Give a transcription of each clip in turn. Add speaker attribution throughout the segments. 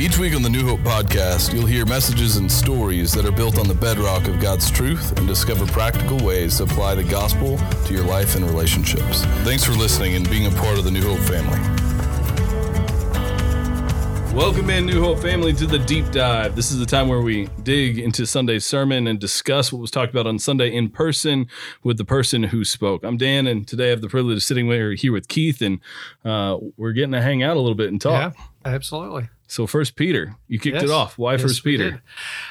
Speaker 1: Each week on the New Hope podcast, you'll hear messages and stories that are built on the bedrock of God's truth and discover practical ways to apply the gospel to your life and relationships. Thanks for listening and being a part of the New Hope family. Welcome in, New Hope family, to the deep dive. This is the time where we dig into Sunday's sermon and discuss what was talked about on Sunday in person with the person who spoke. I'm Dan, and today I have the privilege of sitting here with Keith, and uh, we're getting to hang out a little bit and talk.
Speaker 2: Yeah, absolutely.
Speaker 1: So, First Peter, you kicked
Speaker 2: Yes.
Speaker 1: it off. Why
Speaker 2: Yes,
Speaker 1: First Peter?
Speaker 2: did.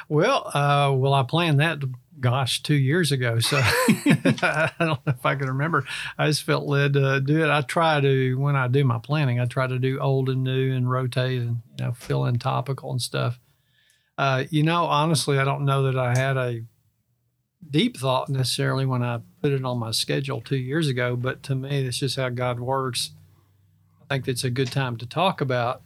Speaker 2: Well, uh, well, I planned that, gosh, two years ago. So I don't know if I can remember. I just felt led to do it. I try to, when I do my planning, I try to do old and new and rotate and, you know, fill in topical and stuff. Uh, you know, honestly, I don't know that I had a deep thought necessarily when I put it on my schedule two years ago, but to me, that's just how God works. I think it's a good time to talk about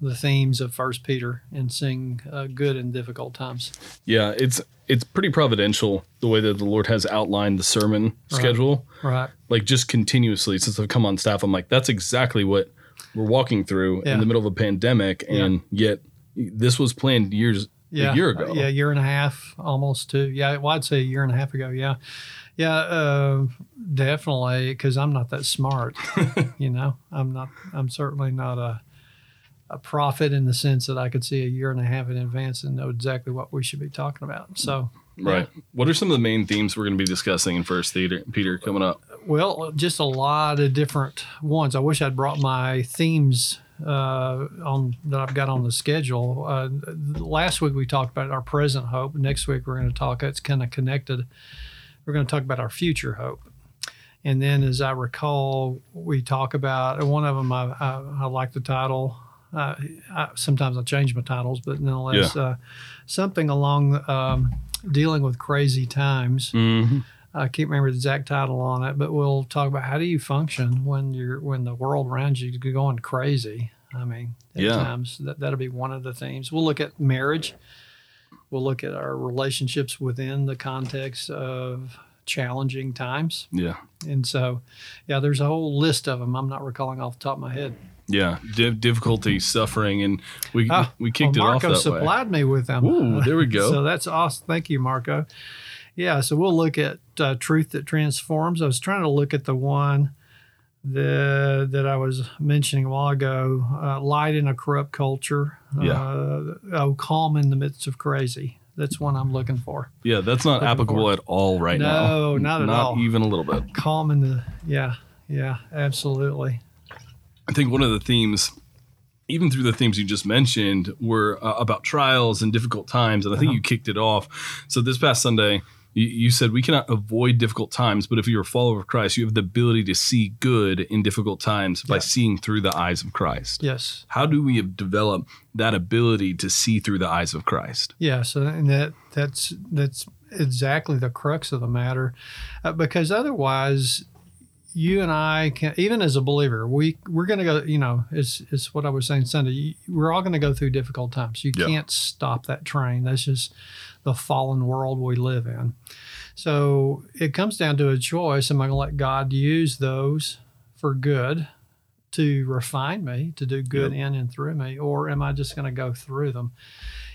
Speaker 2: the themes of First Peter and seeing uh, good in difficult times.
Speaker 1: Yeah, it's it's pretty providential the way that the Lord has outlined the sermon
Speaker 2: Right.
Speaker 1: schedule,
Speaker 2: Right.
Speaker 1: like just continuously since I've come on staff. I'm like, that's exactly what we're walking through
Speaker 2: Yeah.
Speaker 1: in the middle of a pandemic,
Speaker 2: Yeah.
Speaker 1: and yet this was planned years
Speaker 2: Yeah.
Speaker 1: a year ago.
Speaker 2: Yeah, a year and a half, almost two. Yeah, well, I'd say a year and a half ago. Yeah. Yeah, uh, definitely. Because I'm not that smart. you know, I'm not. I'm certainly not a a prophet in the sense that I could see a year and a half in advance and know exactly what we should be talking about. So,
Speaker 1: Right. What are some of the main themes we're going to be discussing in First Peter, Peter coming up?
Speaker 2: Well, just a lot of different ones. I wish I'd brought my themes uh, on that I've got on the schedule. Uh, last week we talked about our present hope. Next week we're going to talk. It's kind of connected. We're going to talk about our future hope. And then, as I recall, we talk about one of them. I, I, I like the title. Uh, I, sometimes I change my titles, but nonetheless, uh, something along um, dealing with crazy times.
Speaker 1: Mm-hmm.
Speaker 2: I can't remember the exact title on it, but we'll talk about how do you function when you're when the world around you is going crazy. I mean, at
Speaker 1: Yeah.
Speaker 2: times that that'll be one of the themes. We'll look at marriage. We'll look at our relationships within the context of challenging times,
Speaker 1: Yeah.
Speaker 2: and so yeah, there's a whole list of them. I'm not recalling off the top of my head.
Speaker 1: Yeah. Di- difficulty, suffering, and we
Speaker 2: Ah,
Speaker 1: we kicked
Speaker 2: well,
Speaker 1: it
Speaker 2: Marco
Speaker 1: off way.
Speaker 2: supplied me with them.
Speaker 1: Ooh, there we go.
Speaker 2: so that's awesome. Thank you, Marco. Yeah, so we'll look at uh, truth that transforms. I was trying to look at the one that that I was mentioning a while ago, uh, light in a corrupt culture.
Speaker 1: Yeah.
Speaker 2: Uh, oh, calm in the midst of crazy. That's one I'm looking for.
Speaker 1: Yeah, that's not
Speaker 2: Looking
Speaker 1: applicable
Speaker 2: for-
Speaker 1: at all right now.
Speaker 2: No, not at
Speaker 1: not
Speaker 2: all.
Speaker 1: Not even a little bit.
Speaker 2: Calm in the yeah, yeah, absolutely.
Speaker 1: I think one of the themes, even through the themes you just mentioned, were uh, about trials and difficult times. And I think
Speaker 2: Uh-huh.
Speaker 1: you kicked it off. So this past Sunday, you, you said we cannot avoid difficult times, but if you're a follower of Christ, you have the ability to see good in difficult times by
Speaker 2: Yeah.
Speaker 1: seeing through the eyes of Christ.
Speaker 2: Yes.
Speaker 1: How do we develop that ability to see through the eyes of Christ?
Speaker 2: Yeah, so and that that's that's exactly the crux of the matter, uh, because otherwise, you and I can even as a believer, we we're going to go. You know, it's it's what I was saying Sunday. We're all going to go through difficult times. You
Speaker 1: Yeah.
Speaker 2: can't stop that train. That's just the fallen world we live in. So it comes down to a choice. Am I going to let God use those for good? To refine me, to do good in and through me, or am I just going to go through them?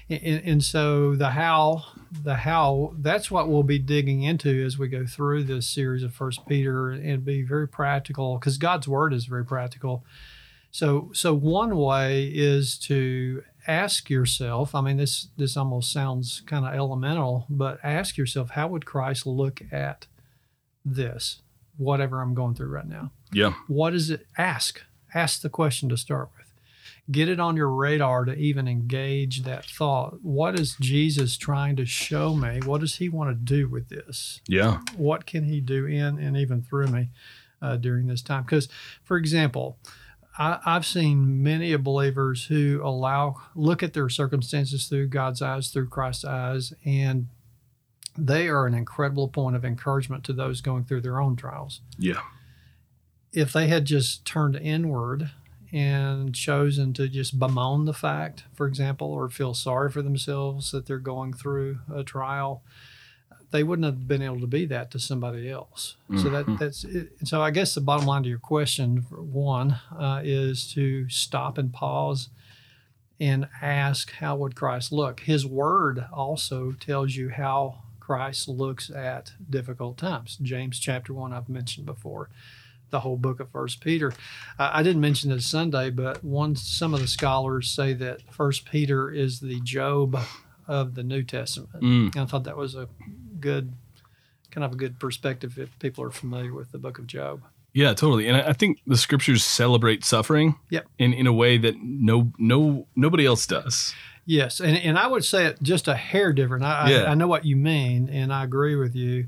Speaker 2: And, and so the how the how that's what we'll be digging into as we go through this series of first peter and be very practical because god's word is very practical. So so one way is to ask yourself i mean this this almost sounds kind of elemental but ask yourself how would christ look at this whatever i'm going through right now?
Speaker 1: Yeah.
Speaker 2: what is it ask ask the question to start with get it on your radar to even engage that thought. What is jesus trying to show me? What does he want to do with this?
Speaker 1: Yeah.
Speaker 2: what can he do in and even through me uh, during this time? Because for example I, I've seen many of believers who allow look at their circumstances through God's eyes, through Christ's eyes, and they are an incredible point of encouragement to those going through their own trials.
Speaker 1: Yeah.
Speaker 2: if they had just turned inward and chosen to just bemoan the fact, for example, or feel sorry for themselves that they're going through a trial, they wouldn't have been able to be that to somebody else. So that
Speaker 1: Mhm.
Speaker 2: that's it. so. I guess the bottom line to your question, one, uh, is to stop and pause and ask how would Christ look. His word also tells you how Christ looks at difficult times. James chapter 1 I've mentioned before. The whole book of First Peter. Uh, I didn't mention this Sunday, but one some of the scholars say that First Peter is the Job of the New Testament.
Speaker 1: Mm.
Speaker 2: And I thought that was a good, kind of a good perspective if people are familiar with the book of Job.
Speaker 1: Yeah, totally. And I I think the scriptures celebrate suffering
Speaker 2: Yep.
Speaker 1: in, in a way that no no nobody else does.
Speaker 2: Yes, and, and I would say it just a hair different. I,
Speaker 1: Yeah.
Speaker 2: I, I know what you mean, and I agree with you.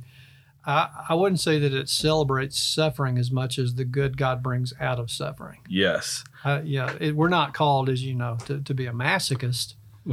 Speaker 2: I, I wouldn't say that it celebrates suffering as much as the good God brings out of suffering.
Speaker 1: Yes.
Speaker 2: Uh, yeah, it, we're not called, as you know, to, to be a masochist.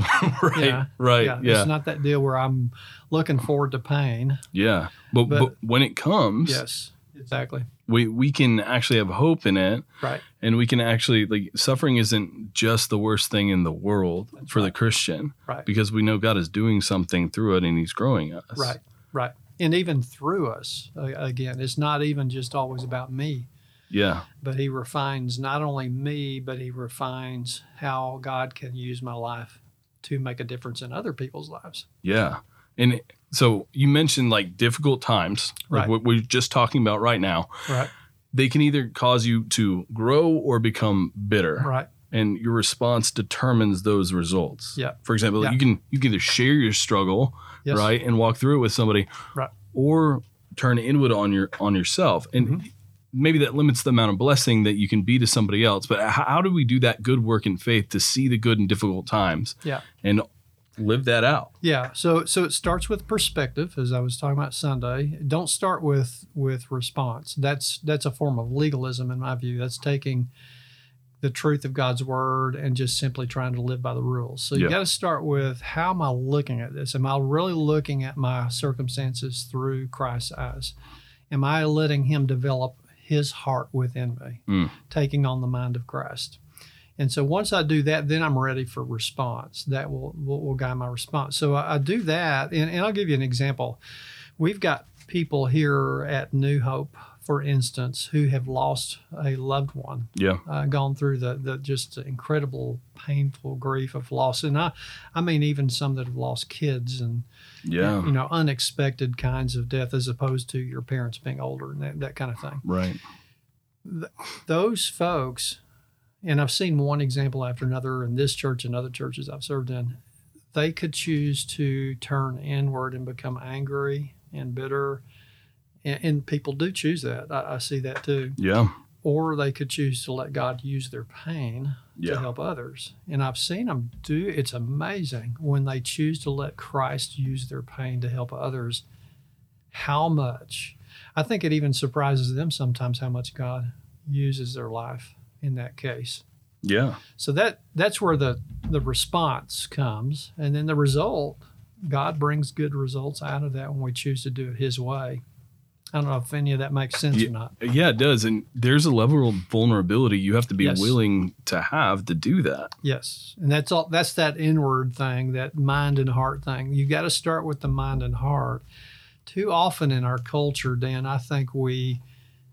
Speaker 1: right.
Speaker 2: Yeah.
Speaker 1: Right.
Speaker 2: yeah,
Speaker 1: Yeah.
Speaker 2: it's not that deal where I'm looking forward to pain.
Speaker 1: yeah. But,
Speaker 2: But-
Speaker 1: but when it comes,
Speaker 2: Yes, exactly.
Speaker 1: we we can actually have hope in it
Speaker 2: Right.
Speaker 1: and we can actually like suffering isn't just the worst thing in the world for the. Christian
Speaker 2: Right.
Speaker 1: because we know God is doing something through it and he's growing us.
Speaker 2: Right. Right. And even through us, again, it's not even just always about me.
Speaker 1: Yeah.
Speaker 2: but he refines not only me, but he refines how God can use my life to make a difference in other people's lives.
Speaker 1: Yeah. And so you mentioned like difficult times, like
Speaker 2: Right.
Speaker 1: what we're just talking about right now.
Speaker 2: Right.
Speaker 1: They can either cause you to grow or become bitter.
Speaker 2: Right.
Speaker 1: And your response determines those results.
Speaker 2: Yeah.
Speaker 1: For example,
Speaker 2: Yeah.
Speaker 1: you can you can either share your struggle,
Speaker 2: Yes.
Speaker 1: right, and walk through it with somebody,
Speaker 2: Right.
Speaker 1: or turn inward on your on yourself. And
Speaker 2: Mhm.
Speaker 1: maybe that limits the amount of blessing that you can be to somebody else. But how, how do we do that good work in faith to see the good in difficult times
Speaker 2: Yeah.
Speaker 1: and live that out?
Speaker 2: Yeah. So so it starts with perspective, as I was talking about Sunday. Don't start with with response. That's that's a form of legalism in my view. That's taking the truth of God's word and just simply trying to live by the rules. So you
Speaker 1: Yeah.
Speaker 2: got to start with how am I looking at this? Am I really looking at my circumstances through Christ's eyes? Am I letting him develop his heart within me,
Speaker 1: Mm.
Speaker 2: taking on the mind of Christ? And so once I do that, then I'm ready for response. That will will, will guide my response. So I, I do that, and, and I'll give you an example. We've got people here at New Hope, for instance, who have lost a loved one,
Speaker 1: Yeah.
Speaker 2: uh, gone through the, the just incredible, painful grief of loss, and I, I mean even some that have lost kids and
Speaker 1: Yeah.
Speaker 2: you know unexpected kinds of death, as opposed to your parents being older and that, that kind of thing
Speaker 1: Right.
Speaker 2: those folks, and I've seen one example after another in this church and other churches I've served in, they could choose to turn inward and become angry and bitter. And, and people do choose that. I, I see that too.
Speaker 1: Yeah.
Speaker 2: Or they could choose to let God use their pain to help others. And I've seen them do it's amazing when they choose to let Christ use their pain to help others, how much. I think it even surprises them sometimes how much God uses their life in that case.
Speaker 1: Yeah.
Speaker 2: So that that's where the the response comes, and then the result. God brings good results out of that when we choose to do it His way. I don't know if any of that makes sense
Speaker 1: Yeah.
Speaker 2: or not.
Speaker 1: Yeah, it does. And there's a level of vulnerability you have to be
Speaker 2: Yes.
Speaker 1: willing to have to do that.
Speaker 2: Yes, and that's all. That's that inward thing, that mind and heart thing. You got to start with the mind and heart. Too often in our culture, Dan, I think we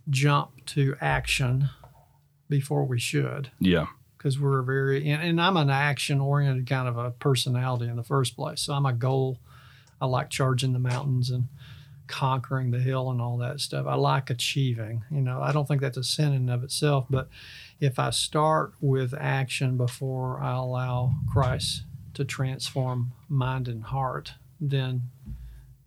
Speaker 2: jump to action before we should
Speaker 1: Yeah.
Speaker 2: because we're very and, and I'm an action oriented kind of a personality in the first place. So I'm a goal. I like charging the mountains and conquering the hill and all that stuff. I like achieving. You know, I don't think that's a sin in and of itself, but if I start with action before I allow Christ to transform mind and heart, then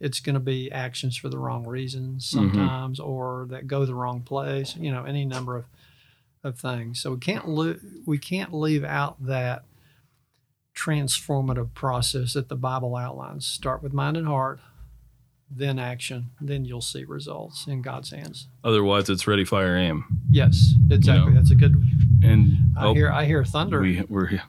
Speaker 2: it's going to be actions for the wrong reasons mm-hmm. sometimes or that go the wrong place, you know, any number of of things. So we can't lo- we can't leave out that transformative process that the Bible outlines. Start with mind and heart, then action, then you'll see results in God's hands.
Speaker 1: Otherwise, it's ready, fire, aim.
Speaker 2: Yes, exactly.
Speaker 1: know,
Speaker 2: That's a good.
Speaker 1: And
Speaker 2: I
Speaker 1: oh,
Speaker 2: hear I hear thunder.
Speaker 1: we, we're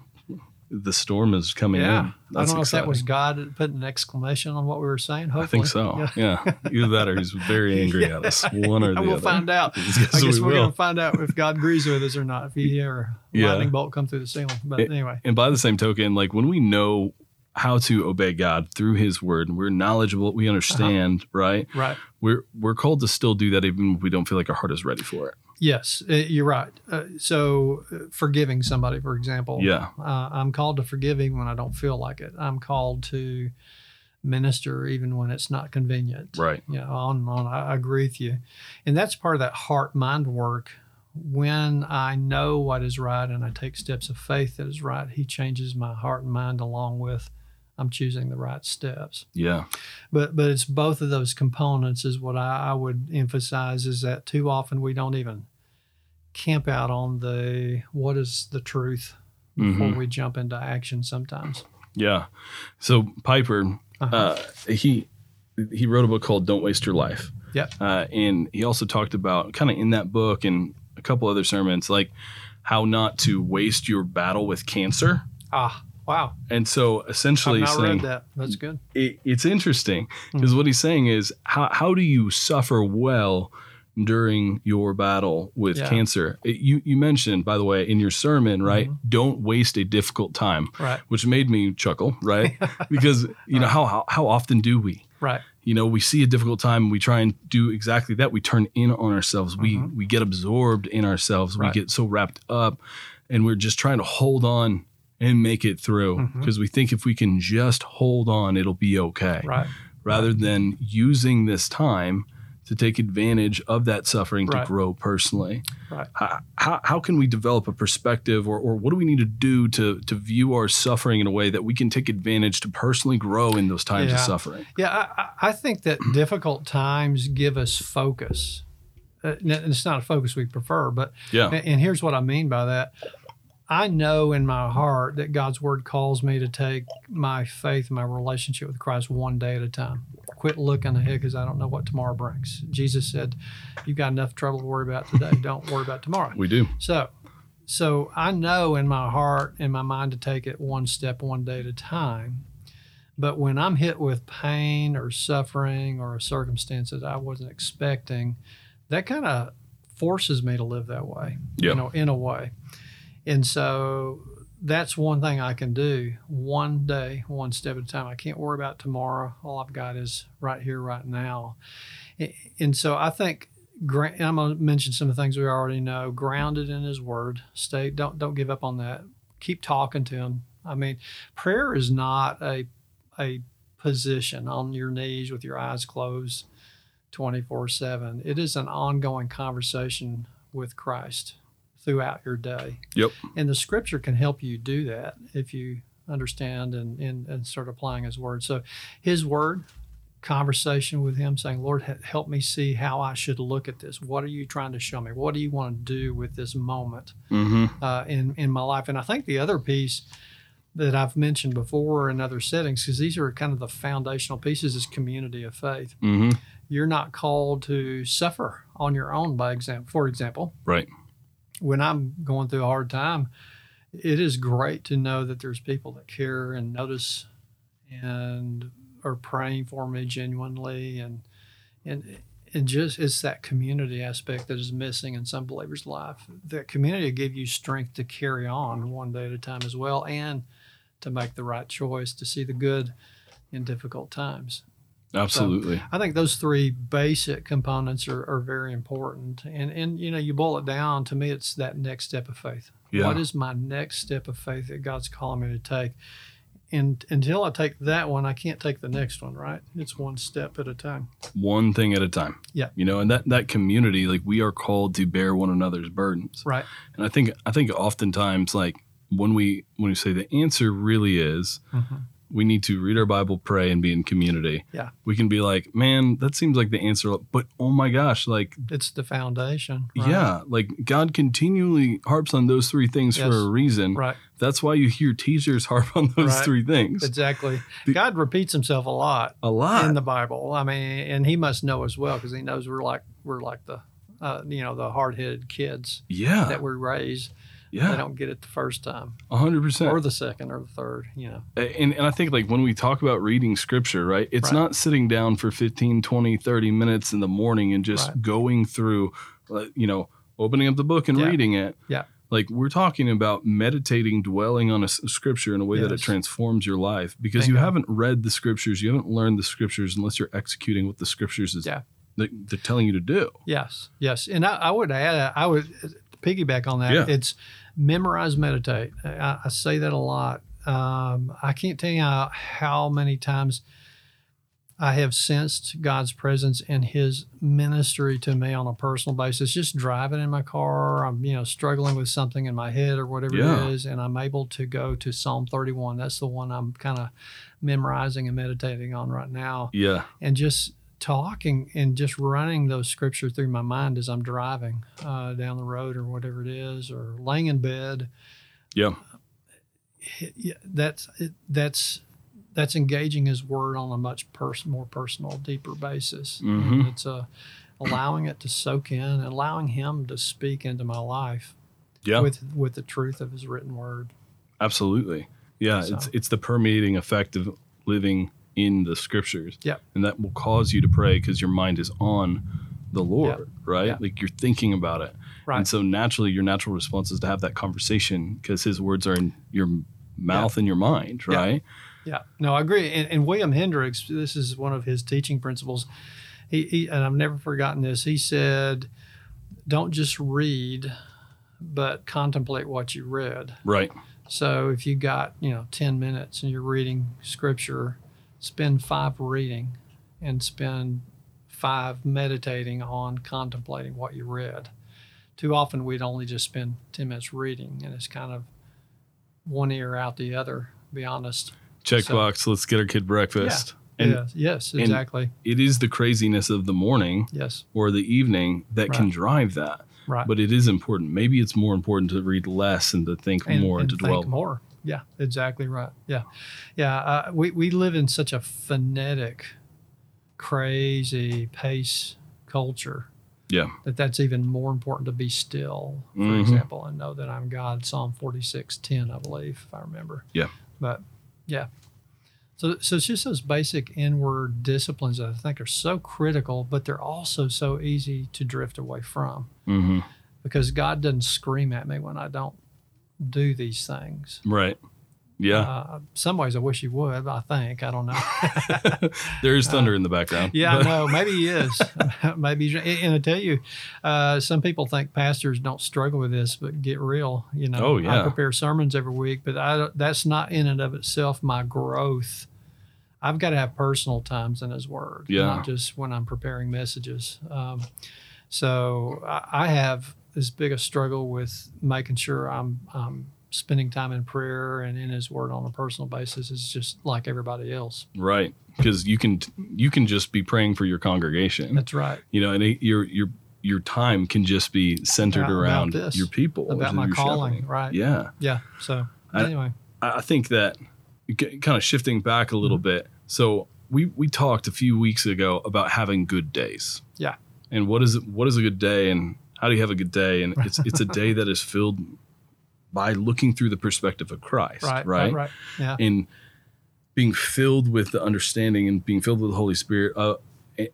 Speaker 1: the storm is coming
Speaker 2: yeah,
Speaker 1: in.
Speaker 2: I
Speaker 1: That's
Speaker 2: don't know if that was God putting an exclamation on what we were saying. Hopefully.
Speaker 1: I think so.
Speaker 2: Yeah.
Speaker 1: Yeah. Either that or he's very angry at us. One or the other.
Speaker 2: we'll
Speaker 1: other.
Speaker 2: find out.
Speaker 1: Yes,
Speaker 2: I guess
Speaker 1: we
Speaker 2: we're going to find out if God agrees with us or not. If he hear a
Speaker 1: Yeah.
Speaker 2: lightning bolt come through the ceiling. But anyway,
Speaker 1: And by the same token, like when we know how to obey God through His Word, we're knowledgeable, we understand, right?
Speaker 2: right.
Speaker 1: We're we're called to still do that, even if we don't feel like our heart is ready for it.
Speaker 2: Yes, uh, you're right. Uh, so, uh, forgiving somebody, for example.
Speaker 1: Yeah.
Speaker 2: Uh, I'm called to forgiving when I don't feel like it. I'm called to minister even when it's not convenient.
Speaker 1: Right.
Speaker 2: You know, on and on. I agree with you. And that's part of that heart mind work. When I know what is right and I take steps of faith that is right, He changes my heart and mind along with I'm choosing the right steps.
Speaker 1: Yeah.
Speaker 2: But but it's both of those components is what I, I would emphasize is that too often we don't even camp out on the what is the truth before
Speaker 1: Mhm.
Speaker 2: we jump into action sometimes.
Speaker 1: Yeah. So Piper,
Speaker 2: Uh-huh.
Speaker 1: uh, he he wrote a book called "Don't Waste Your Life."
Speaker 2: Yeah.
Speaker 1: Uh, and he also talked about kind of in that book and a couple other sermons, like how not to waste your battle with cancer.
Speaker 2: Ah, wow.
Speaker 1: And so
Speaker 2: I've
Speaker 1: essentially
Speaker 2: not
Speaker 1: saying
Speaker 2: read that. That's good.
Speaker 1: it, it's interesting because what he's saying is how how do you suffer well during your battle with
Speaker 2: Yeah.
Speaker 1: cancer? It- you you mentioned by the way in your sermon, right?
Speaker 2: Mhm.
Speaker 1: Don't waste a difficult time,
Speaker 2: Right.
Speaker 1: which made me chuckle, right? because you know how, how how often do we?
Speaker 2: Right.
Speaker 1: You know, we see a difficult time we try and do exactly that. We turn in on ourselves. We
Speaker 2: Mhm.
Speaker 1: we get absorbed in ourselves.
Speaker 2: Right.
Speaker 1: We get so wrapped up and we're just trying to hold on and make it through because we think if we can just hold on, it'll be okay.
Speaker 2: Right.
Speaker 1: Rather than using this time to take advantage of that suffering
Speaker 2: Right.
Speaker 1: to grow personally.
Speaker 2: Right.
Speaker 1: How, how, how can we develop a perspective or, or what do we need to do to, to view our suffering in a way that we can take advantage to personally grow in those times of suffering?
Speaker 2: Yeah, I, I think that difficult times give us focus. Uh, and it's not a focus we prefer, but
Speaker 1: Yeah.
Speaker 2: and here's what I mean by that. I know in my heart that God's word calls me to take my faith, and my relationship with Christ one day at a time. Quit looking ahead because I don't know what tomorrow brings. Jesus said, You've got enough trouble to worry about today. Don't worry about tomorrow.
Speaker 1: We do.
Speaker 2: So, so I know in my heart and my mind to take it one step, one day at a time. But when I'm hit with pain or suffering or a circumstance that I wasn't expecting, that kind of forces me to live that way.
Speaker 1: Yeah.
Speaker 2: You know, in a way. And so that's one thing I can do one day, one step at a time. I can't worry about tomorrow. All I've got is right here, right now. And so I think I'm going to mention some of the things we already know. Grounded in His Word. Stay. Don't don't give up on that. Keep talking to Him. I mean, prayer is not a a position on your knees with your eyes closed, twenty four seven. It is an ongoing conversation with Christ throughout your day.
Speaker 1: Yep.
Speaker 2: And the Scripture can help you do that if you understand and and, and start applying His Word. So, His Word conversation with him saying lord help me see how i should look at this what are you trying to show me what do you want to do with this moment
Speaker 1: Mm-hmm.
Speaker 2: uh, in in my life and i think the other piece that i've mentioned before in other settings because these are kind of the foundational pieces is community of faith
Speaker 1: Mm-hmm.
Speaker 2: you're not called to suffer on your own by example for example
Speaker 1: Right.
Speaker 2: When i'm going through a hard time it is great to know that there's people that care and notice and are praying for me genuinely and and and just it's that community aspect that is missing in some believers' life. That community will give you strength to carry on one day at a time as well and to make the right choice to see the good in difficult times.
Speaker 1: Absolutely.
Speaker 2: I think those three basic components are, are very important. And and you know, you boil it down to me it's that next step of faith.
Speaker 1: Yeah.
Speaker 2: What is my next step of faith that God's calling me to take? And until I take that one, I can't take the next one, right? It's one step at a time.
Speaker 1: One thing at a time.
Speaker 2: Yeah.
Speaker 1: You know, and that that community, like we are called to bear one another's burdens.
Speaker 2: Right.
Speaker 1: And I think I think oftentimes like when we when we say the answer really is
Speaker 2: Mhm.
Speaker 1: We need to read our Bible, pray, and be in community.
Speaker 2: Yeah.
Speaker 1: We can be like, man, that seems like the answer, but oh my gosh, like
Speaker 2: It's the foundation. right?
Speaker 1: yeah, like God continually harps on those three things
Speaker 2: Yes.
Speaker 1: for a reason.
Speaker 2: Right.
Speaker 1: That's why you hear teachers harp on those
Speaker 2: Right.
Speaker 1: three things
Speaker 2: Exactly.
Speaker 1: The-
Speaker 2: God repeats himself a lot
Speaker 1: a lot.
Speaker 2: in the Bible. I mean, and he must know as well because he knows we're like we're like the uh, you know the hard headed kids
Speaker 1: yeah,
Speaker 2: that we raise. They
Speaker 1: yeah,
Speaker 2: don't get it the first time
Speaker 1: hundred percent.
Speaker 2: or the second or the third. You know.
Speaker 1: and, and I think like when we talk about reading scripture, right, it's
Speaker 2: Right.
Speaker 1: not sitting down for 15, 20, 30 minutes in the morning and just
Speaker 2: Right.
Speaker 1: going through, uh, you know, opening up the book and
Speaker 2: Yeah.
Speaker 1: reading it.
Speaker 2: Yeah.
Speaker 1: Like we're talking about meditating, dwelling on a scripture in a way that it transforms your life because you
Speaker 2: Bingo.
Speaker 1: haven't read the scriptures, you haven't learned the scriptures unless you're executing what the scriptures is
Speaker 2: Yeah.
Speaker 1: that they're telling you to do.
Speaker 2: Yes, yes, and I, I would add, I would piggyback on that.
Speaker 1: Yeah.
Speaker 2: It's memorize, meditate. I, I say that a lot. Um, I can't tell you how, how many times I have sensed God's presence and His ministry to me on a personal basis. Just driving in my car, I'm you know struggling with something in my head or whatever
Speaker 1: Yeah.
Speaker 2: it is, and I'm able to go to Psalm 31. That's the one I'm kind of memorizing and meditating on right now
Speaker 1: Yeah.
Speaker 2: and just talking and just running those scriptures through my mind as I'm driving uh, down the road or whatever it is, or laying in bed.
Speaker 1: Yeah.
Speaker 2: Yeah, That's that's that's engaging His Word on a much pers- more personal, deeper basis.
Speaker 1: Mhm.
Speaker 2: It's uh, allowing it to soak in, and allowing Him to speak into my life
Speaker 1: Yeah.
Speaker 2: with with the truth of His written Word.
Speaker 1: Absolutely. Yeah,
Speaker 2: So-
Speaker 1: it's it's the permeating effect of living in the scriptures.
Speaker 2: Yeah.
Speaker 1: And that will cause you to pray because your mind is on the Lord, right?
Speaker 2: Yeah.
Speaker 1: Like you're thinking about it.
Speaker 2: Right.
Speaker 1: And so naturally your natural response is to have that conversation because his words are in your mouth and your mind, right?
Speaker 2: Yeah, no, I agree. And, and William Hendricks, this is one of his teaching principles. He, he and I've never forgotten this. He said, "Don't just read, but contemplate what you read."
Speaker 1: Right.
Speaker 2: So if you got you know ten minutes and you're reading scripture, spend five reading, and spend five meditating on contemplating what you read. Too often we'd only just spend ten minutes reading, and it's kind of one ear out the other. Be honest.
Speaker 1: Checkbox, let's get our kid breakfast. And
Speaker 2: yes, yes, exactly.
Speaker 1: it is the craziness of the morning
Speaker 2: yes,
Speaker 1: or the evening that can drive that.
Speaker 2: right.
Speaker 1: But it is important. Maybe it's more important to read less and to think
Speaker 2: and,
Speaker 1: more and,
Speaker 2: and
Speaker 1: to dwell
Speaker 2: more. Yeah, exactly right. Yeah, yeah. Uh, we we live in such a phonetic, crazy pace culture
Speaker 1: Yeah.
Speaker 2: that that's even more important to be still, for
Speaker 1: Mhm.
Speaker 2: example, and know that I'm God. Psalm forty six ten, I believe, if I remember.
Speaker 1: Yeah.
Speaker 2: But yeah. So, so it's just those basic inward disciplines that I think are so critical, but they're also so easy to drift away from.
Speaker 1: hmm
Speaker 2: because God doesn't scream at me when I don't do these things.
Speaker 1: Right. Yeah.
Speaker 2: Uh, some ways I wish He would. I think I don't know.
Speaker 1: there is thunder in the background.
Speaker 2: uh, yeah, I know. Maybe He is. Maybe, he's- and I tell you, uh, some people think pastors don't struggle with this, but get real. You know,
Speaker 1: Oh, yeah.
Speaker 2: I prepare sermons every week, but I that's not in and of itself my growth. I've got to have personal times in His Word,
Speaker 1: Yeah.
Speaker 2: not just when I'm preparing messages. Um, so I, I have as big a struggle with making sure I'm, I'm spending time in prayer and in His Word on a personal basis. is just like everybody else.
Speaker 1: Right. Because you can you can just be praying for your congregation.
Speaker 2: That's right.
Speaker 1: You know, and it, your your your time can just be centered
Speaker 2: About- about
Speaker 1: around
Speaker 2: this.
Speaker 1: your people,
Speaker 2: About my calling,
Speaker 1: shepherding.
Speaker 2: right.
Speaker 1: Yeah.
Speaker 2: Yeah. So anyway,
Speaker 1: I I think that kind of shifting back a
Speaker 2: Mm-hmm.
Speaker 1: little bit. So we we talked a few weeks ago about having good days.
Speaker 2: Yeah.
Speaker 1: And what is it? What is a good day? And how do you have a good day? And it's it's a day that is filled by looking through the perspective of Christ.
Speaker 2: right,
Speaker 1: Right.
Speaker 2: right, right. Yeah.
Speaker 1: And being filled with the understanding and being filled with the Holy Spirit. Uh,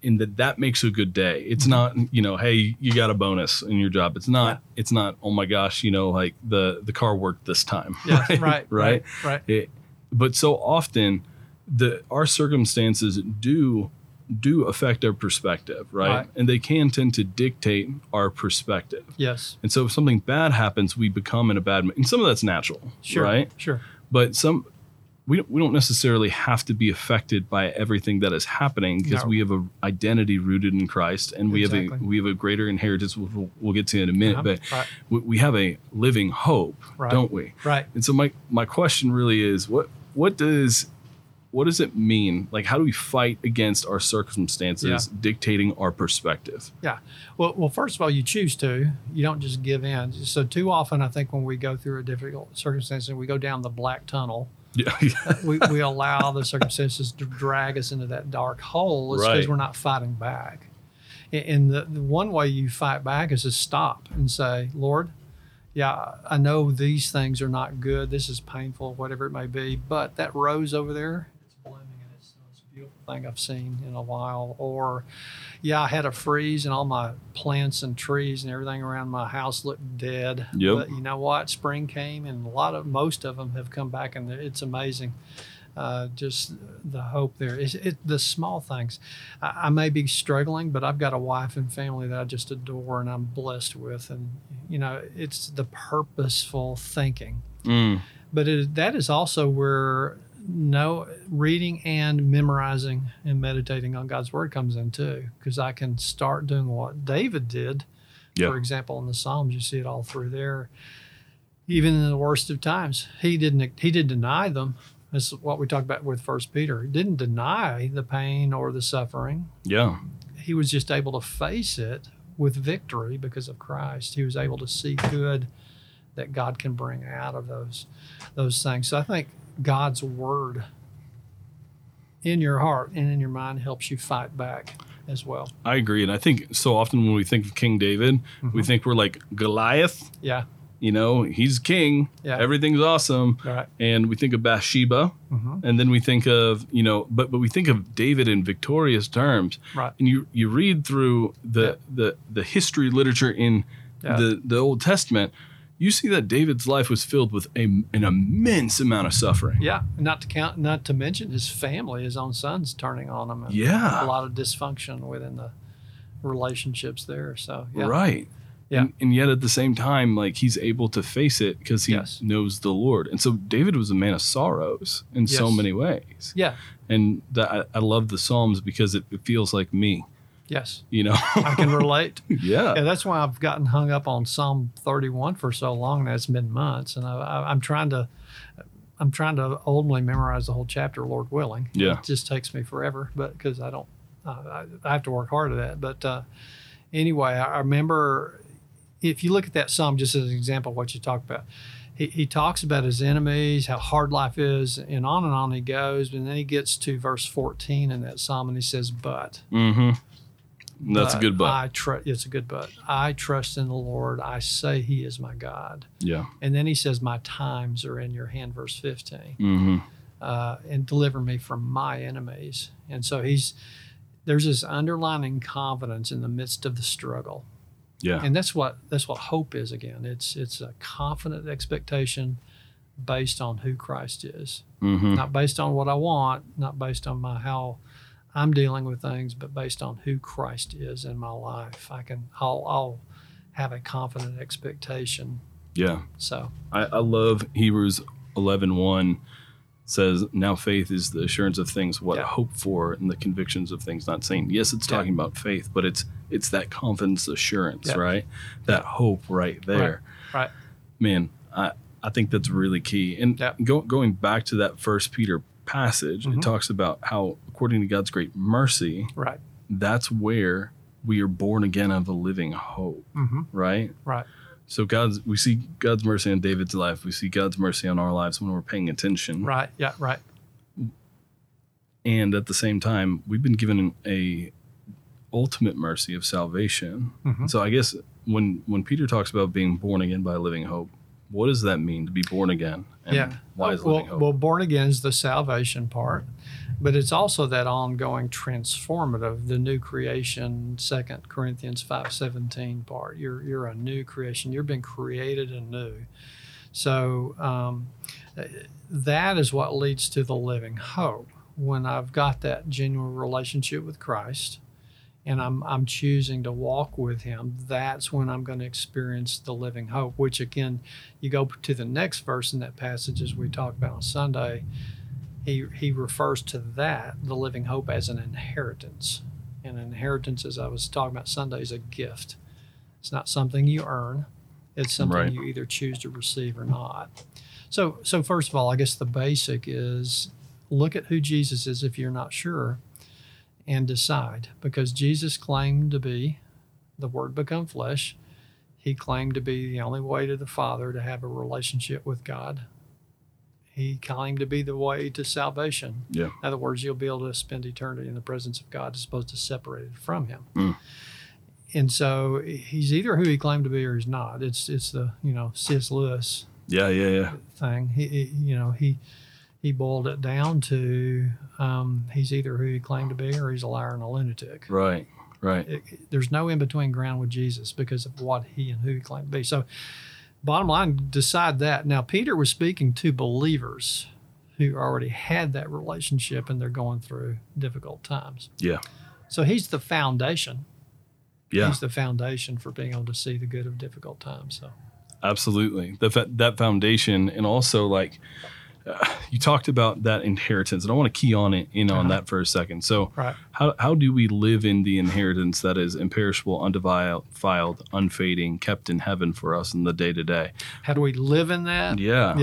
Speaker 1: and that that makes a good day. It's
Speaker 2: Mm-hmm.
Speaker 1: not, you know, hey, you got a bonus in your job. It's not. It's not. Oh my gosh, you know, like the the car worked this time.
Speaker 2: Yeah. Right.
Speaker 1: right.
Speaker 2: Right. Right.
Speaker 1: It, but so often, the our circumstances do do affect our perspective, right?
Speaker 2: Right.
Speaker 1: And they can tend to dictate our perspective.
Speaker 2: Yes.
Speaker 1: And so if something bad happens, we become in a bad mood. And some of that's natural,
Speaker 2: Sure.
Speaker 1: right?
Speaker 2: Sure.
Speaker 1: But some we don't, we don't necessarily have to be affected by everything that is happening because
Speaker 2: No.
Speaker 1: we have a identity rooted in Christ and we have a we have a greater inheritance which we'll, we'll get to in a minute
Speaker 2: Uh-huh.
Speaker 1: but
Speaker 2: Right.
Speaker 1: we, we have a living hope
Speaker 2: Right.
Speaker 1: don't we
Speaker 2: Right.
Speaker 1: and so my my question really is what what does what does it mean? Like how do we fight against our circumstances dictating our perspective?
Speaker 2: Yeah. Well, well, first of all, you choose to. You don't just give in. So too often, I think when we go through a difficult circumstance and we go down the black tunnel,
Speaker 1: Yeah.
Speaker 2: Uh, we, we allow the circumstances to drag us into that dark hole. It's because
Speaker 1: Right.
Speaker 2: we're not fighting back. And- And the, the one way you fight back is to stop and say, Lord, yeah, I know these things are not good. This is painful, whatever it may be. But that rose over there, it's blooming and it's the I've seen in a while. Or, yeah, I had a freeze and all my plants and trees and everything around my house looked dead.
Speaker 1: Yep.
Speaker 2: But you know what? Spring came and a lot of, most of them have come back and it's amazing. Uh, just the hope there. It's, it, the small things. I, I may be struggling, but I've got a wife and family that I just adore and I'm blessed with. And, you know, it's the purposeful thinking.
Speaker 1: Mm.
Speaker 2: But it, that is also where no reading and memorizing and meditating on God's word comes in too, because I can start doing what David did.
Speaker 1: Yeah.
Speaker 2: For example, in the Psalms, you see it all through there. Even in the worst of times, he didn't he did deny them. That's what we talked about with First Peter. He didn't deny the pain or the suffering.
Speaker 1: Yeah.
Speaker 2: He was just able to face it with victory because of Christ. He was able to see good that God can bring out of those those things. So I think God's word in your heart and in your mind helps you fight back as well.
Speaker 1: I agree. And I think so often when we think of King David, we think we're like Goliath.
Speaker 2: Yeah.
Speaker 1: You know, he's king.
Speaker 2: Yeah.
Speaker 1: Everything's awesome.
Speaker 2: Right.
Speaker 1: And we think of Bathsheba.
Speaker 2: Mhm.
Speaker 1: And then we think of, you know, but but we think of David in victorious terms.
Speaker 2: Right.
Speaker 1: And you you read through the
Speaker 2: Yeah.
Speaker 1: the the history literature in
Speaker 2: Yeah.
Speaker 1: the the Old Testament, you see that David's life was filled with a, an immense amount of suffering.
Speaker 2: Yeah. Not to count, not to mention his family, his own sons turning on him. and
Speaker 1: Yeah.
Speaker 2: A lot of dysfunction within the relationships there. So, yeah.
Speaker 1: Right.
Speaker 2: Yeah.
Speaker 1: And, and yet at the same time, like he's able to face it because he
Speaker 2: Yes.
Speaker 1: knows the Lord. And so David was a man of sorrows in so many ways.
Speaker 2: Yeah.
Speaker 1: And that, I, I love the Psalms because it, it feels like me,
Speaker 2: Yes.
Speaker 1: you know?
Speaker 2: I can relate.
Speaker 1: yeah.
Speaker 2: Yeah, that's why I've gotten hung up on Psalm 31 for so long. It's been months, and I, I, I'm trying to, I'm trying to ultimately memorize the whole chapter, Lord willing.
Speaker 1: Yeah.
Speaker 2: it just takes me forever, but because I don't, uh, I, I have to work hard at that. But uh, anyway, I, I remember if you look at that psalm just as an example of what you talked about. He, he talks about his enemies, how hard life is, and on and on he goes. And then he gets to verse 14 in that psalm and he says, But
Speaker 1: Mm-hmm. That's a good but.
Speaker 2: I trust. It's a good but. I trust in the Lord. I say He is my God.
Speaker 1: yeah.
Speaker 2: And then He says, "My times are in Your hand." Verse fifteen,
Speaker 1: Mm-hmm.
Speaker 2: uh, and deliver me from my enemies. And so He's there's this underlining confidence in the midst of the struggle,
Speaker 1: Yeah.
Speaker 2: and that's what that's what hope is. Again, it's it's a confident expectation based on who Christ is,
Speaker 1: Mm-hmm.
Speaker 2: not based on what I want, not based on my how I'm dealing with things, but based on who Christ is in my life. I can I'll, I'll have a confident expectation.
Speaker 1: Yeah.
Speaker 2: So
Speaker 1: I, I love Hebrews 11 1 says, Now faith is the assurance of things what
Speaker 2: Yeah.
Speaker 1: hope for and the convictions of things not seen. Yes, it's
Speaker 2: Yeah.
Speaker 1: talking about faith, but it's it's that confidence assurance,
Speaker 2: Yeah.
Speaker 1: right? That hope right there.
Speaker 2: right.
Speaker 1: Man, I, I think that's really key. And go, going back to that first Peter passage,
Speaker 2: Mhm.
Speaker 1: it talks about how according to God's great mercy,
Speaker 2: right.
Speaker 1: that's where we are born again of a living hope,
Speaker 2: Mm-hmm.
Speaker 1: right?
Speaker 2: Right.
Speaker 1: So God's we see God's mercy on David's life. We see God's mercy on our lives when we're paying attention.
Speaker 2: Right. Yeah. Right.
Speaker 1: And at the same time, we've been given a ultimate mercy of salvation.
Speaker 2: Mhm.
Speaker 1: So I guess when when Peter talks about being born again by living hope, what does that mean to be born again? And
Speaker 2: yeah.
Speaker 1: Why is
Speaker 2: well,
Speaker 1: living hope?
Speaker 2: well, born again is the salvation part, but it's also that ongoing transformative, the new creation. Second Corinthians five seventeen part. You're you're a new creation. You're being created anew. So um, that is what leads to the living hope. When I've got that genuine relationship with Christ, and I'm I'm choosing to walk with Him, that's when I'm going to experience the living hope. Which again, you go to the next verse in that passage as we talked about on Sunday. He he refers to that the living hope as an inheritance. And inheritance, as I was talking about Sunday, is a gift. It's not something you earn. It's something
Speaker 1: Right.
Speaker 2: you either choose to receive or not. So so first of all, I guess the basic is look at who Jesus is if you're not sure and decide because Jesus claimed to be the word become flesh. He claimed to be the only way to the Father to have a relationship with God. He claimed to be the way to salvation.
Speaker 1: Yeah.
Speaker 2: In other words, you'll be able to spend eternity in the presence of God as opposed to separated from Him.
Speaker 1: Mm.
Speaker 2: And so he's either who he claimed to be or he's not. It's it's the you know C.S. Lewis
Speaker 1: yeah, yeah, yeah.
Speaker 2: thing. He, he you know he he boiled it down to um, he's either who he claimed to be or he's a liar and a lunatic.
Speaker 1: Right, right.
Speaker 2: It- there's no in between ground with Jesus because of what he and who he claimed to be. So, bottom line, decide that. Now, Peter was speaking to believers who already had that relationship and they're going through difficult times.
Speaker 1: Yeah.
Speaker 2: So he's the foundation.
Speaker 1: Yeah.
Speaker 2: He's the foundation for being able to see the good of difficult times. So
Speaker 1: Absolutely. The that foundation, and also like uh, you talked about that inheritance, and I want to key on it in on
Speaker 2: Uh-huh.
Speaker 1: that for a second. So,
Speaker 2: right,
Speaker 1: how how do we live in the inheritance that is imperishable, undefiled, unfading, kept in heaven for us in the day to day?
Speaker 2: how do we live in that?
Speaker 1: Yeah,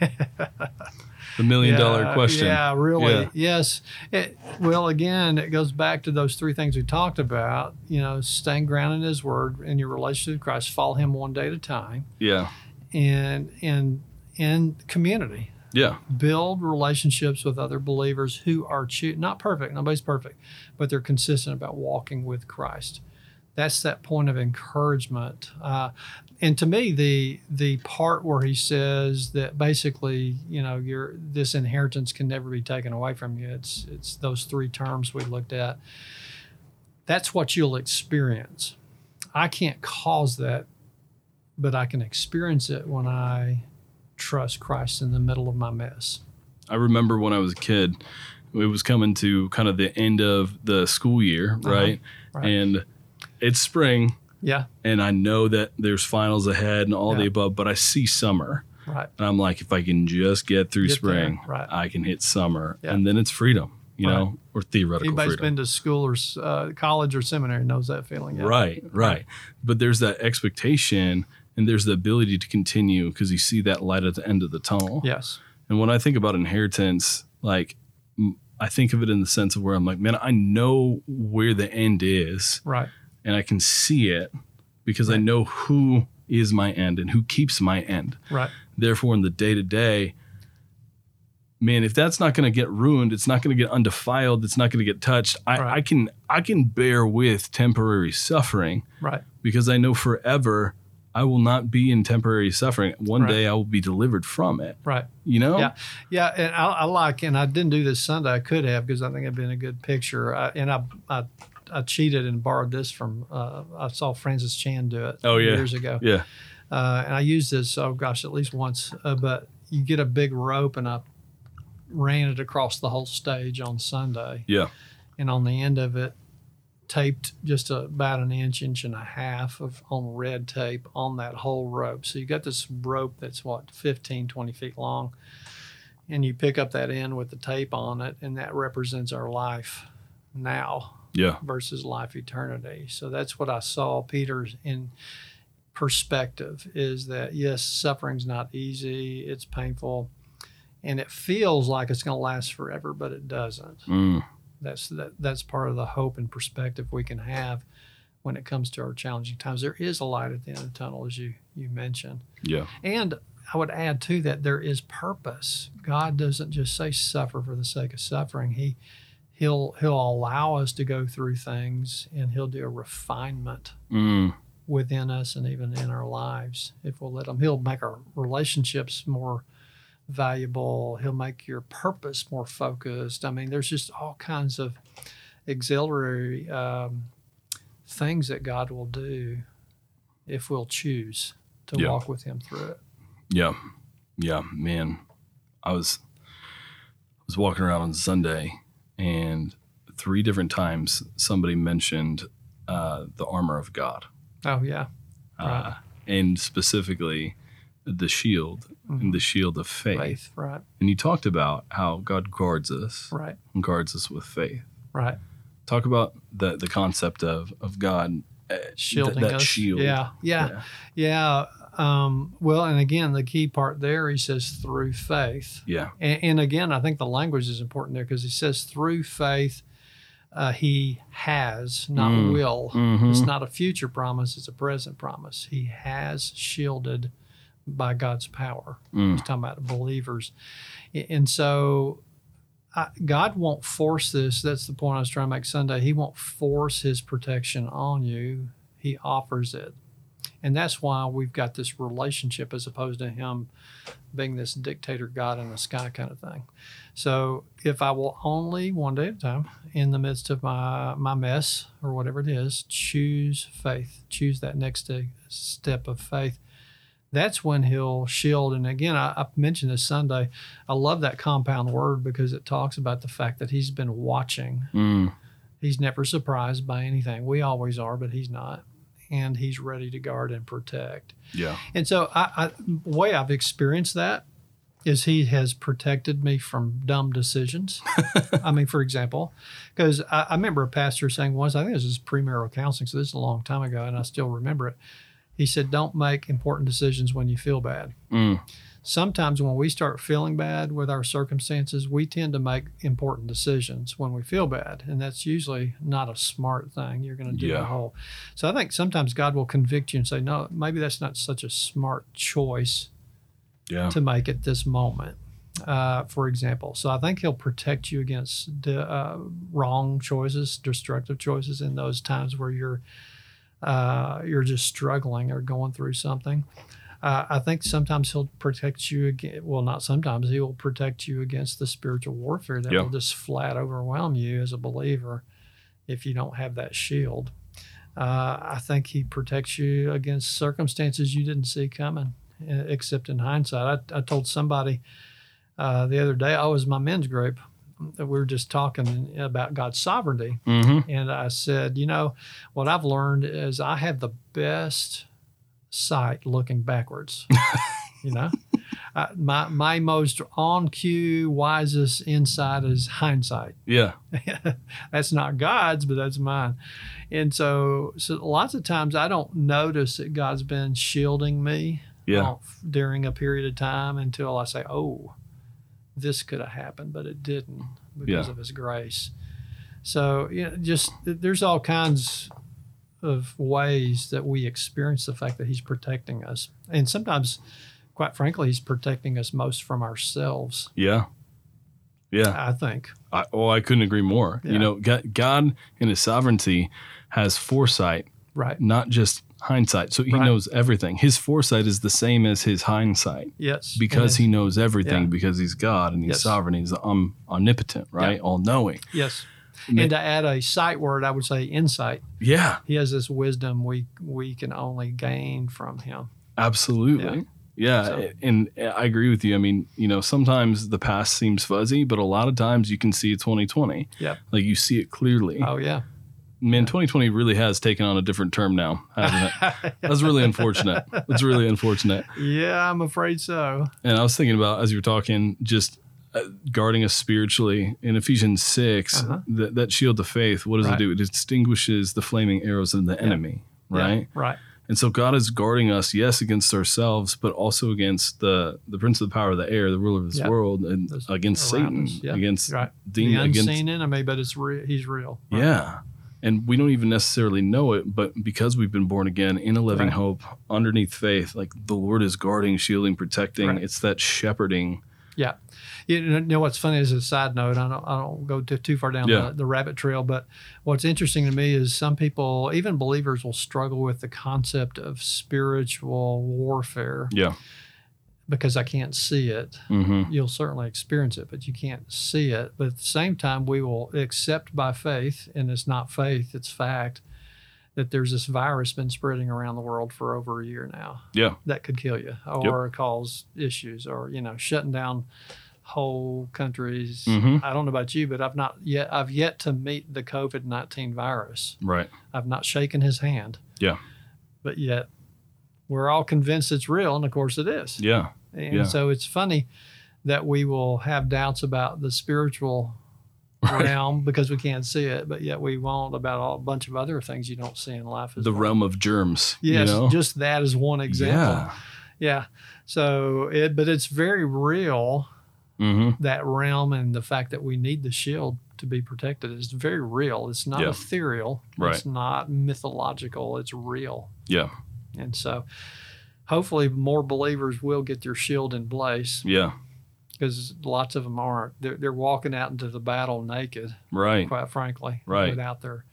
Speaker 2: Yeah.
Speaker 1: the million dollar
Speaker 2: Yeah,
Speaker 1: question.
Speaker 2: Yeah, really.
Speaker 1: Yeah.
Speaker 2: Yes. It, well, again, it goes back to those three things we talked about. You know, staying grounded in His Word in your relationship with Christ, follow Him one day at a time,
Speaker 1: yeah,
Speaker 2: and and in community,
Speaker 1: yeah,
Speaker 2: build relationships with other believers who are choo- not perfect. Nobody's perfect, but they're consistent about walking with Christ. That's that point of encouragement. Uh, and to me, the the part where he says that basically, you know, your this inheritance can never be taken away from you. It's it's those three terms we looked at. That's what you'll experience. I can't cause that, but I can experience it when I trust Christ in the middle of my mess.
Speaker 1: I remember when I was a kid, it was coming to kind of the end of the school year, right?
Speaker 2: right.
Speaker 1: And it's spring,
Speaker 2: Yeah,
Speaker 1: and I know that there's finals ahead and all the above, but I see summer.
Speaker 2: right.
Speaker 1: And I'm like, if I can just get through
Speaker 2: Get there,
Speaker 1: spring,
Speaker 2: right.
Speaker 1: I can hit summer,
Speaker 2: Yeah.
Speaker 1: and then it's freedom, you
Speaker 2: Right.
Speaker 1: know, or theoretical
Speaker 2: Anybody's
Speaker 1: freedom.
Speaker 2: been to school or uh, college or seminary knows that feeling. Yeah.
Speaker 1: Right, right. But there's that expectation, and there's the ability to continue because you see that light at the end of the tunnel.
Speaker 2: Yes.
Speaker 1: And when I think about inheritance, like I think of it in the sense of where I'm like, man, I know where the end is,
Speaker 2: Right.
Speaker 1: and I can see it because I know who is my end and who keeps my end.
Speaker 2: Right.
Speaker 1: Therefore, in the day to day, man, if that's not going to get ruined, it's not going to get undefiled, it's not going to get touched. I,
Speaker 2: Right.
Speaker 1: I can I can bear with temporary suffering
Speaker 2: Right.
Speaker 1: because I know forever I will not be in temporary suffering. One
Speaker 2: Right.
Speaker 1: day I will be delivered from it.
Speaker 2: Right.
Speaker 1: You know?
Speaker 2: Yeah. Yeah. And I, I like, and I didn't do this Sunday. I could have because I think it'd been a good picture. I, and I, I, I cheated and borrowed this from. Uh, I saw Francis Chan do it.
Speaker 1: Oh, yeah.
Speaker 2: years ago.
Speaker 1: Yeah.
Speaker 2: Uh, and I used this. Oh gosh, at least once. Uh, but you get a big rope, and I ran it across the whole stage on Sunday.
Speaker 1: Yeah.
Speaker 2: and on the end of it taped just about an inch inch and a half of on red tape on that whole rope so you got this rope that's what 15 20 feet long and you pick up that end with the tape on it and that represents our life now
Speaker 1: Yeah.
Speaker 2: versus life eternity so that's what i saw peter's in perspective is that yes suffering's not easy it's painful and it feels like it's going to last forever but it doesn't
Speaker 1: Mm.
Speaker 2: That's that, that's part of the hope and perspective we can have when it comes to our challenging times. There is a light at the end of the tunnel, as you you mentioned,
Speaker 1: Yeah.
Speaker 2: and I would add to that there is purpose. God doesn't just say suffer for the sake of suffering. He he'll he'll allow us to go through things, and he'll do a refinement
Speaker 1: Mm.
Speaker 2: within us and even in our lives if we'll let him. He'll make our relationships more valuable. He'll make your purpose more focused. I mean, there's just all kinds of auxiliary um, things that God will do if we'll choose to
Speaker 1: Yeah.
Speaker 2: walk with Him through it.
Speaker 1: Yeah. Yeah. Man, I was I was walking around on Sunday and three different times somebody mentioned uh, the armor of God.
Speaker 2: Oh yeah,
Speaker 1: Uh, and specifically the shield and the shield of faith.
Speaker 2: faith. Right,
Speaker 1: And you talked about how God guards us
Speaker 2: right,
Speaker 1: and guards us with faith.
Speaker 2: right.
Speaker 1: Talk about the the concept of of God uh, th-
Speaker 2: Shielding
Speaker 1: that
Speaker 2: us.
Speaker 1: shield.
Speaker 2: Yeah, yeah, yeah. Um, well, and again, the key part there, he says through faith.
Speaker 1: Yeah.
Speaker 2: And, and again, I think the language is important there because he says through faith, uh, he has, not
Speaker 1: Mm.
Speaker 2: will.
Speaker 1: Mhm.
Speaker 2: It's not a future promise; it's a present promise. He has shielded by God's power.
Speaker 1: Mm.
Speaker 2: He's talking about believers, and so I, God won't force this. That's the point I was trying to make Sunday. He won't force His protection on you. He offers it, and that's why we've got this relationship as opposed to Him being this dictator God in the sky kind of thing. So if I will only one day at a time, in the midst of my my mess or whatever it is, choose faith, choose that next step of faith, that's when he'll shield. And again, I, I mentioned this Sunday. I love that compound word because it talks about the fact that he's been watching.
Speaker 1: Mm.
Speaker 2: He's never surprised by anything. We always are, but he's not. And he's ready to guard and protect.
Speaker 1: Yeah.
Speaker 2: And so, I, I, way I've experienced that is he has protected me from dumb decisions. I mean, for example, because I, I remember a pastor saying once, I think this is premarital counseling, so this is a long time ago, and I still remember it. He said, Don't make important decisions when you feel bad.
Speaker 1: Mm.
Speaker 2: Sometimes when we start feeling bad with our circumstances, we tend to make important decisions when we feel bad. And that's usually not a smart thing. You're going to dig
Speaker 1: Yeah.
Speaker 2: a hole. So I think sometimes God will convict you and say, No, maybe that's not such a smart choice
Speaker 1: Yeah.
Speaker 2: to make at this moment. Uh, for example, so I think he'll protect you against the, uh, wrong choices, destructive choices in those times where you're uh, you're just struggling or going through something. Uh, I think sometimes he'll protect you against. Well, not sometimes he will protect you against the spiritual warfare that
Speaker 1: Yeah.
Speaker 2: will just flat overwhelm you as a believer if you don't have that shield. Uh, I think he protects you against circumstances you didn't see coming, uh, except in hindsight. I, I told somebody uh, the other day, I was my men's group, we were just talking about God's sovereignty.
Speaker 1: Mm-hmm.
Speaker 2: And I said, you know, what I've learned is I have the best sight looking backwards. you know, uh, my my most on cue, wisest insight is hindsight.
Speaker 1: Yeah.
Speaker 2: that's not God's, but that's mine. And so, so lots of times I don't notice that God's been shielding me
Speaker 1: Yeah.
Speaker 2: off during a period of time until I say, "Oh, this could have happened, but it didn't because
Speaker 1: Yeah.
Speaker 2: of His grace." So, you know, just there's all kinds of ways that we experience the fact that He's protecting us, and sometimes, quite frankly, He's protecting us most from ourselves.
Speaker 1: Yeah. Yeah.
Speaker 2: I think.
Speaker 1: I, oh, I couldn't agree more.
Speaker 2: Yeah.
Speaker 1: You know, God, God in His sovereignty has foresight,
Speaker 2: Right.
Speaker 1: not just hindsight. So He
Speaker 2: Right.
Speaker 1: knows everything. His foresight is the same as His hindsight
Speaker 2: Yes.
Speaker 1: because He knows everything
Speaker 2: Yeah.
Speaker 1: because He's God and He's
Speaker 2: Yes.
Speaker 1: sovereign. He's um, omnipotent, right? All knowing.
Speaker 2: Yes.
Speaker 1: Ma-
Speaker 2: And to add a sight word, I would say insight.
Speaker 1: Yeah.
Speaker 2: He has this wisdom we we can only gain from him.
Speaker 1: Absolutely. Yeah.
Speaker 2: So-
Speaker 1: And I agree with you. I mean, you know, sometimes the past seems fuzzy, but a lot of times you can see 2020.
Speaker 2: Yep.
Speaker 1: Like you see it clearly.
Speaker 2: Oh yeah.
Speaker 1: Man, 2020 really has taken on a different term now, hasn't it? That's really unfortunate. It's really unfortunate.
Speaker 2: yeah, I'm afraid so.
Speaker 1: And I was thinking about as you were talking, just uh, guarding us spiritually in Ephesians 6
Speaker 2: Uh-huh.
Speaker 1: that, that shield of faith. What does
Speaker 2: Right.
Speaker 1: it do? It extinguishes the flaming arrows of the enemy,
Speaker 2: Yeah,
Speaker 1: right?
Speaker 2: right.
Speaker 1: And so God is guarding us, yes, against ourselves, but also against the the prince of the power of the air, the ruler of this
Speaker 2: Yeah.
Speaker 1: world, and
Speaker 2: Those
Speaker 1: against Satan. Against
Speaker 2: Right.
Speaker 1: demon,
Speaker 2: the
Speaker 1: against
Speaker 2: unseen enemy, but it's he's real. Right.
Speaker 1: yeah. And we don't even necessarily know it, but because we've been born again in a living
Speaker 2: Right.
Speaker 1: hope underneath faith, like the Lord is guarding, shielding, protecting.
Speaker 2: Right.
Speaker 1: It's that shepherding.
Speaker 2: Yeah. You know what's funny is a side note. I don't, I don't go too, too far down
Speaker 1: Yeah.
Speaker 2: the, the rabbit trail, but what's interesting to me is some people, even believers, will struggle with the concept of spiritual warfare
Speaker 1: Yeah.
Speaker 2: Because I can't see it.
Speaker 1: hmm
Speaker 2: You'll certainly experience it, but you can't see it. But at the same time, we will accept by faith, and it's not faith, it's fact, that there's this virus been spreading around the world for over a year now
Speaker 1: Yeah.
Speaker 2: that could kill you or cause issues or, you know, shutting down whole countries.
Speaker 1: Mhm.
Speaker 2: I don't know about you, but I've not yet, I've yet to meet the COVID 19 virus.
Speaker 1: Right.
Speaker 2: I've not shaken his hand.
Speaker 1: Yeah.
Speaker 2: But yet, we're all convinced it's real, and of course it is.
Speaker 1: Yeah.
Speaker 2: And
Speaker 1: Yeah.
Speaker 2: so it's funny that we will have doubts about the spiritual
Speaker 1: Right.
Speaker 2: realm because we can't see it, but yet we won't about all, a bunch of other things you don't see in life.
Speaker 1: The
Speaker 2: well.
Speaker 1: realm of germs.
Speaker 2: Yes,
Speaker 1: You know?
Speaker 2: just that is one example.
Speaker 1: Yeah.
Speaker 2: Yeah. So it, but it's very real
Speaker 1: hmm
Speaker 2: that realm and the fact that we need the shield to be protected is very real. It's not
Speaker 1: Yeah.
Speaker 2: ethereal.
Speaker 1: Right.
Speaker 2: It's not mythological. It's real.
Speaker 1: Yeah.
Speaker 2: And so hopefully more believers will get their shield in place
Speaker 1: Yeah.
Speaker 2: because lots of them aren't. They're, they're walking out into the battle naked,
Speaker 1: Right.
Speaker 2: quite frankly,
Speaker 1: Right.
Speaker 2: without their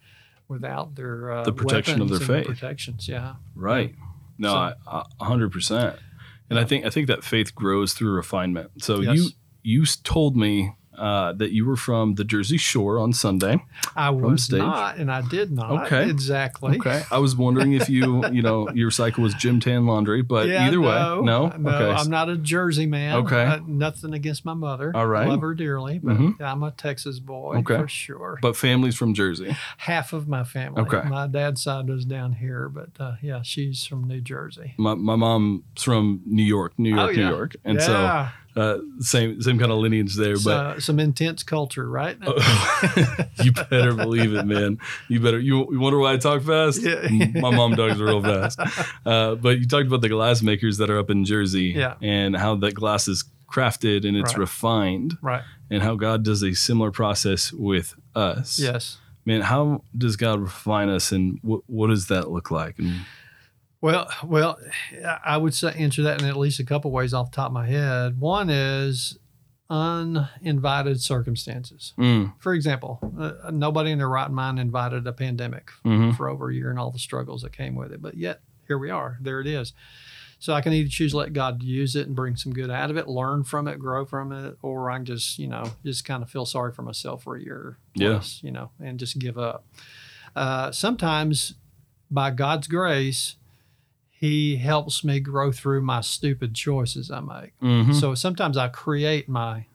Speaker 2: without their uh,
Speaker 1: The protection of their faith.
Speaker 2: protections. Yeah,
Speaker 1: Right. No,
Speaker 2: So-
Speaker 1: I I- a hundred percent. And I think I think that faith grows through refinement. So
Speaker 2: Yes.
Speaker 1: you you told me uh, that you were from the Jersey Shore on Sunday.
Speaker 2: I was
Speaker 1: stage?
Speaker 2: not, and I did not.
Speaker 1: Okay.
Speaker 2: Exactly.
Speaker 1: Okay. I was wondering if you, you know, your cycle was Gym Tan Laundry, but
Speaker 2: Yeah,
Speaker 1: either
Speaker 2: no,
Speaker 1: way, no.
Speaker 2: no,
Speaker 1: okay.
Speaker 2: I'm not a Jersey man.
Speaker 1: Okay.
Speaker 2: Uh, nothing against my mother.
Speaker 1: All right.
Speaker 2: love her dearly, but
Speaker 1: Mhm.
Speaker 2: I'm a Texas boy
Speaker 1: Okay.
Speaker 2: for sure.
Speaker 1: but family's from Jersey.
Speaker 2: Half of my family.
Speaker 1: Okay.
Speaker 2: My dad's side was down here, but uh, yeah, she's from New Jersey.
Speaker 1: My, my mom's from New York, New York,
Speaker 2: Oh, yeah.
Speaker 1: New York, and
Speaker 2: yeah.
Speaker 1: so uh, same same kind of lineage there. But
Speaker 2: So, some intense culture, right?
Speaker 1: you better believe it, man. You better. You, you wonder why I talk fast?
Speaker 2: Yeah.
Speaker 1: My mom talks real fast. Uh, but you talked about the glass makers that are up in Jersey,
Speaker 2: Yeah.
Speaker 1: and how that glass is crafted and it's
Speaker 2: Right.
Speaker 1: refined,
Speaker 2: right.
Speaker 1: and how God does a similar process with us.
Speaker 2: Yes.
Speaker 1: man. How does God refine us, and what what does that look like? And
Speaker 2: Well, well, I would say answer that in at least a couple ways off the top of my head. One is uninvited circumstances.
Speaker 1: mm,
Speaker 2: For example, uh, nobody in their right mind invited a pandemic
Speaker 1: mhm.
Speaker 2: for over a year and all the struggles that came with it. But yet, here we are. There it is. So I can either choose to let God use it and bring some good out of it, learn from it, grow from it, or I can just, you know, just kind of feel sorry for myself for a year
Speaker 1: Yeah.
Speaker 2: you know, and just give up. Uh, sometimes, by God's grace, He helps me grow through my stupid choices I make.
Speaker 1: Mhm.
Speaker 2: So sometimes I create my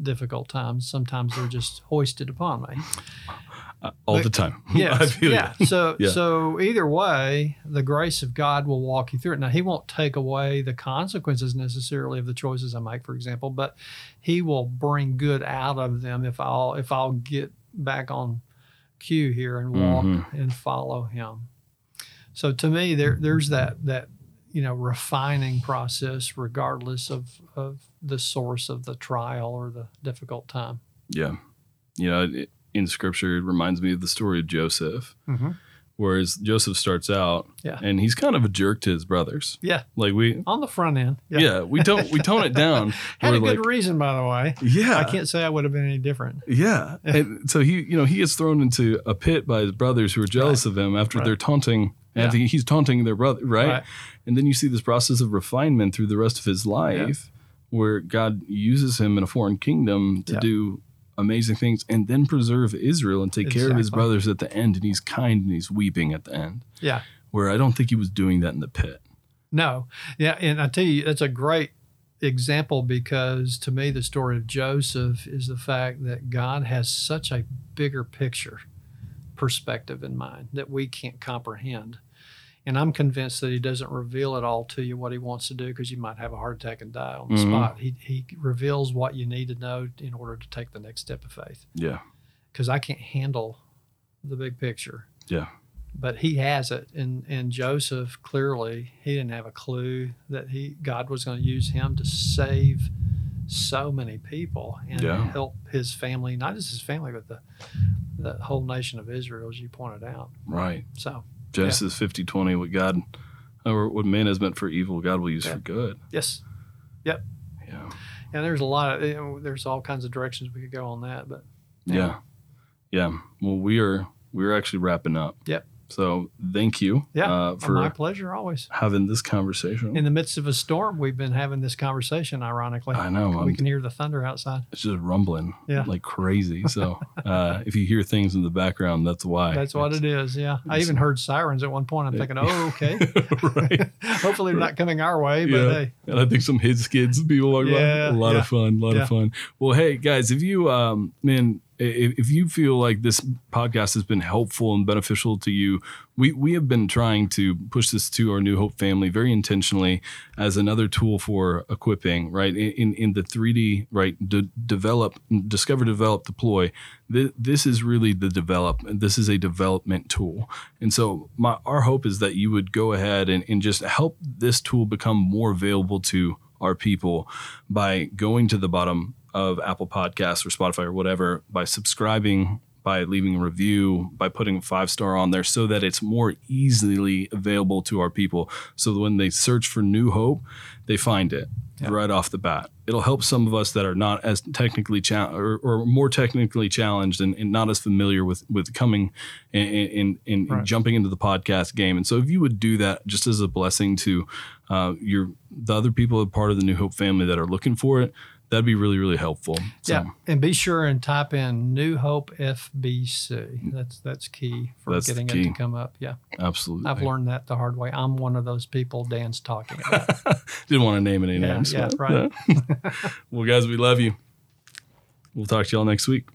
Speaker 2: difficult times. Sometimes they're just hoisted upon me.
Speaker 1: Uh, all
Speaker 2: but-
Speaker 1: the time. I
Speaker 2: Yes.
Speaker 1: feel
Speaker 2: yeah.
Speaker 1: you.
Speaker 2: So
Speaker 1: Yeah.
Speaker 2: so either way, the grace of God will walk you through it. Now he won't take away the consequences necessarily of the choices I make, for example, but he will bring good out of them if I'll if I'll get back on cue here and walk
Speaker 1: Mhm.
Speaker 2: and follow him. So to me, there there's that that you know refining process regardless of of the source of the trial or the difficult time.
Speaker 1: Yeah. You know, it, in scripture, it reminds me of the story of Joseph,
Speaker 2: Mm-hmm.
Speaker 1: whereas Joseph starts out
Speaker 2: Yeah.
Speaker 1: and he's kind of a jerk to his brothers.
Speaker 2: Yeah.
Speaker 1: Like we,
Speaker 2: On the front end.
Speaker 1: yeah, we don't, we tone it down.
Speaker 2: Had a good
Speaker 1: like,
Speaker 2: reason, by the way.
Speaker 1: yeah.
Speaker 2: I can't say I would have been any different.
Speaker 1: Yeah. And so he, you know, he gets thrown into a pit by his brothers who are jealous of him after
Speaker 2: Right.
Speaker 1: they're taunting,
Speaker 2: Yeah.
Speaker 1: after he's taunting their brother, right?
Speaker 2: Right.
Speaker 1: And then you see this process of refinement through the rest of his life where God uses him in a foreign kingdom to
Speaker 2: Yeah.
Speaker 1: do amazing things and then preserve Israel and take care of his brothers at the end. And he's kind and he's weeping at the end,
Speaker 2: Yeah.
Speaker 1: where I don't think he was doing that in the pit.
Speaker 2: No. Yeah. And I tell you, that's a great example because to me, the story of Joseph is the fact that God has such a bigger picture perspective in mind that we can't comprehend. And I'm convinced that he doesn't reveal it all to you what he wants to do because you might have a heart attack and die on the
Speaker 1: Mhm.
Speaker 2: spot. He, he reveals what you need to know in order to take the next step of faith.
Speaker 1: Yeah.
Speaker 2: because I can't handle the big picture.
Speaker 1: Yeah.
Speaker 2: But he has it, and and Joseph clearly he didn't have a clue that he God was going to use him to save so many people and
Speaker 1: Yeah.
Speaker 2: help his family, not just his family, but the the whole nation of Israel, as you pointed out.
Speaker 1: Right.
Speaker 2: So
Speaker 1: Genesis fifty twenty. what God, or what man has meant for evil, God will use
Speaker 2: Yeah.
Speaker 1: for good.
Speaker 2: yes, Yep.
Speaker 1: Yeah.
Speaker 2: and there's a lot of you know, there's all kinds of directions we could go on that, but
Speaker 1: Yeah. Yeah. Well, we are we're actually wrapping up.
Speaker 2: Yep.
Speaker 1: So thank you
Speaker 2: yeah,
Speaker 1: uh, for
Speaker 2: my pleasure always.
Speaker 1: having this conversation.
Speaker 2: In the midst of a storm, we've been having this conversation. Ironically,
Speaker 1: I know.
Speaker 2: we
Speaker 1: I'm,
Speaker 2: can hear the thunder outside.
Speaker 1: it's just rumbling
Speaker 2: Yeah.
Speaker 1: like crazy. So uh, if you hear things in the background, that's why.
Speaker 2: That's what it is. Yeah. I even heard sirens at one point. I'm thinking, oh, okay.
Speaker 1: right.
Speaker 2: Hopefully they're not coming our way, but
Speaker 1: Yeah.
Speaker 2: hey.
Speaker 1: And I think some hit skids people walk
Speaker 2: Yeah,
Speaker 1: by. A lot
Speaker 2: yeah.
Speaker 1: of fun. A lot
Speaker 2: Yeah.
Speaker 1: of fun. Well, hey guys, if you um man, if, you feel like this podcast has been helpful and beneficial to you, we we have been trying to push this to our New Hope family very intentionally as another tool for equipping, right? In in, the 3D, right? De- develop, discover, develop, deploy. Th- this is really the develop. This is a development tool. And so my our hope is that you would go ahead and, and just help this tool become more available to our people by going to the bottom of Apple Podcasts or Spotify or whatever, by subscribing, by leaving a review, by putting a five star on there so that it's more easily available to our people. So that when they search for New Hope, they find it
Speaker 2: Yeah.
Speaker 1: right off the bat. It'll help some of us that are not as technically or, or more technically challenged and, and not as familiar with with coming and, and, and
Speaker 2: Right.
Speaker 1: jumping into the podcast game. And so if you would do that just as a blessing to uh, your the other people a part of the New Hope family that are looking for it, That'd be really, really helpful. So,
Speaker 2: Yeah, and be sure and type in New Hope FBC. That's that's key for
Speaker 1: That's
Speaker 2: getting
Speaker 1: key.
Speaker 2: it to come up. Yeah,
Speaker 1: absolutely.
Speaker 2: I've learned that the hard way. I'm one of those people Dan's talking about.
Speaker 1: Didn't want to name any
Speaker 2: Yeah,
Speaker 1: names.
Speaker 2: yeah, right.
Speaker 1: yeah. well, guys, we love you. We'll talk to y'all next week.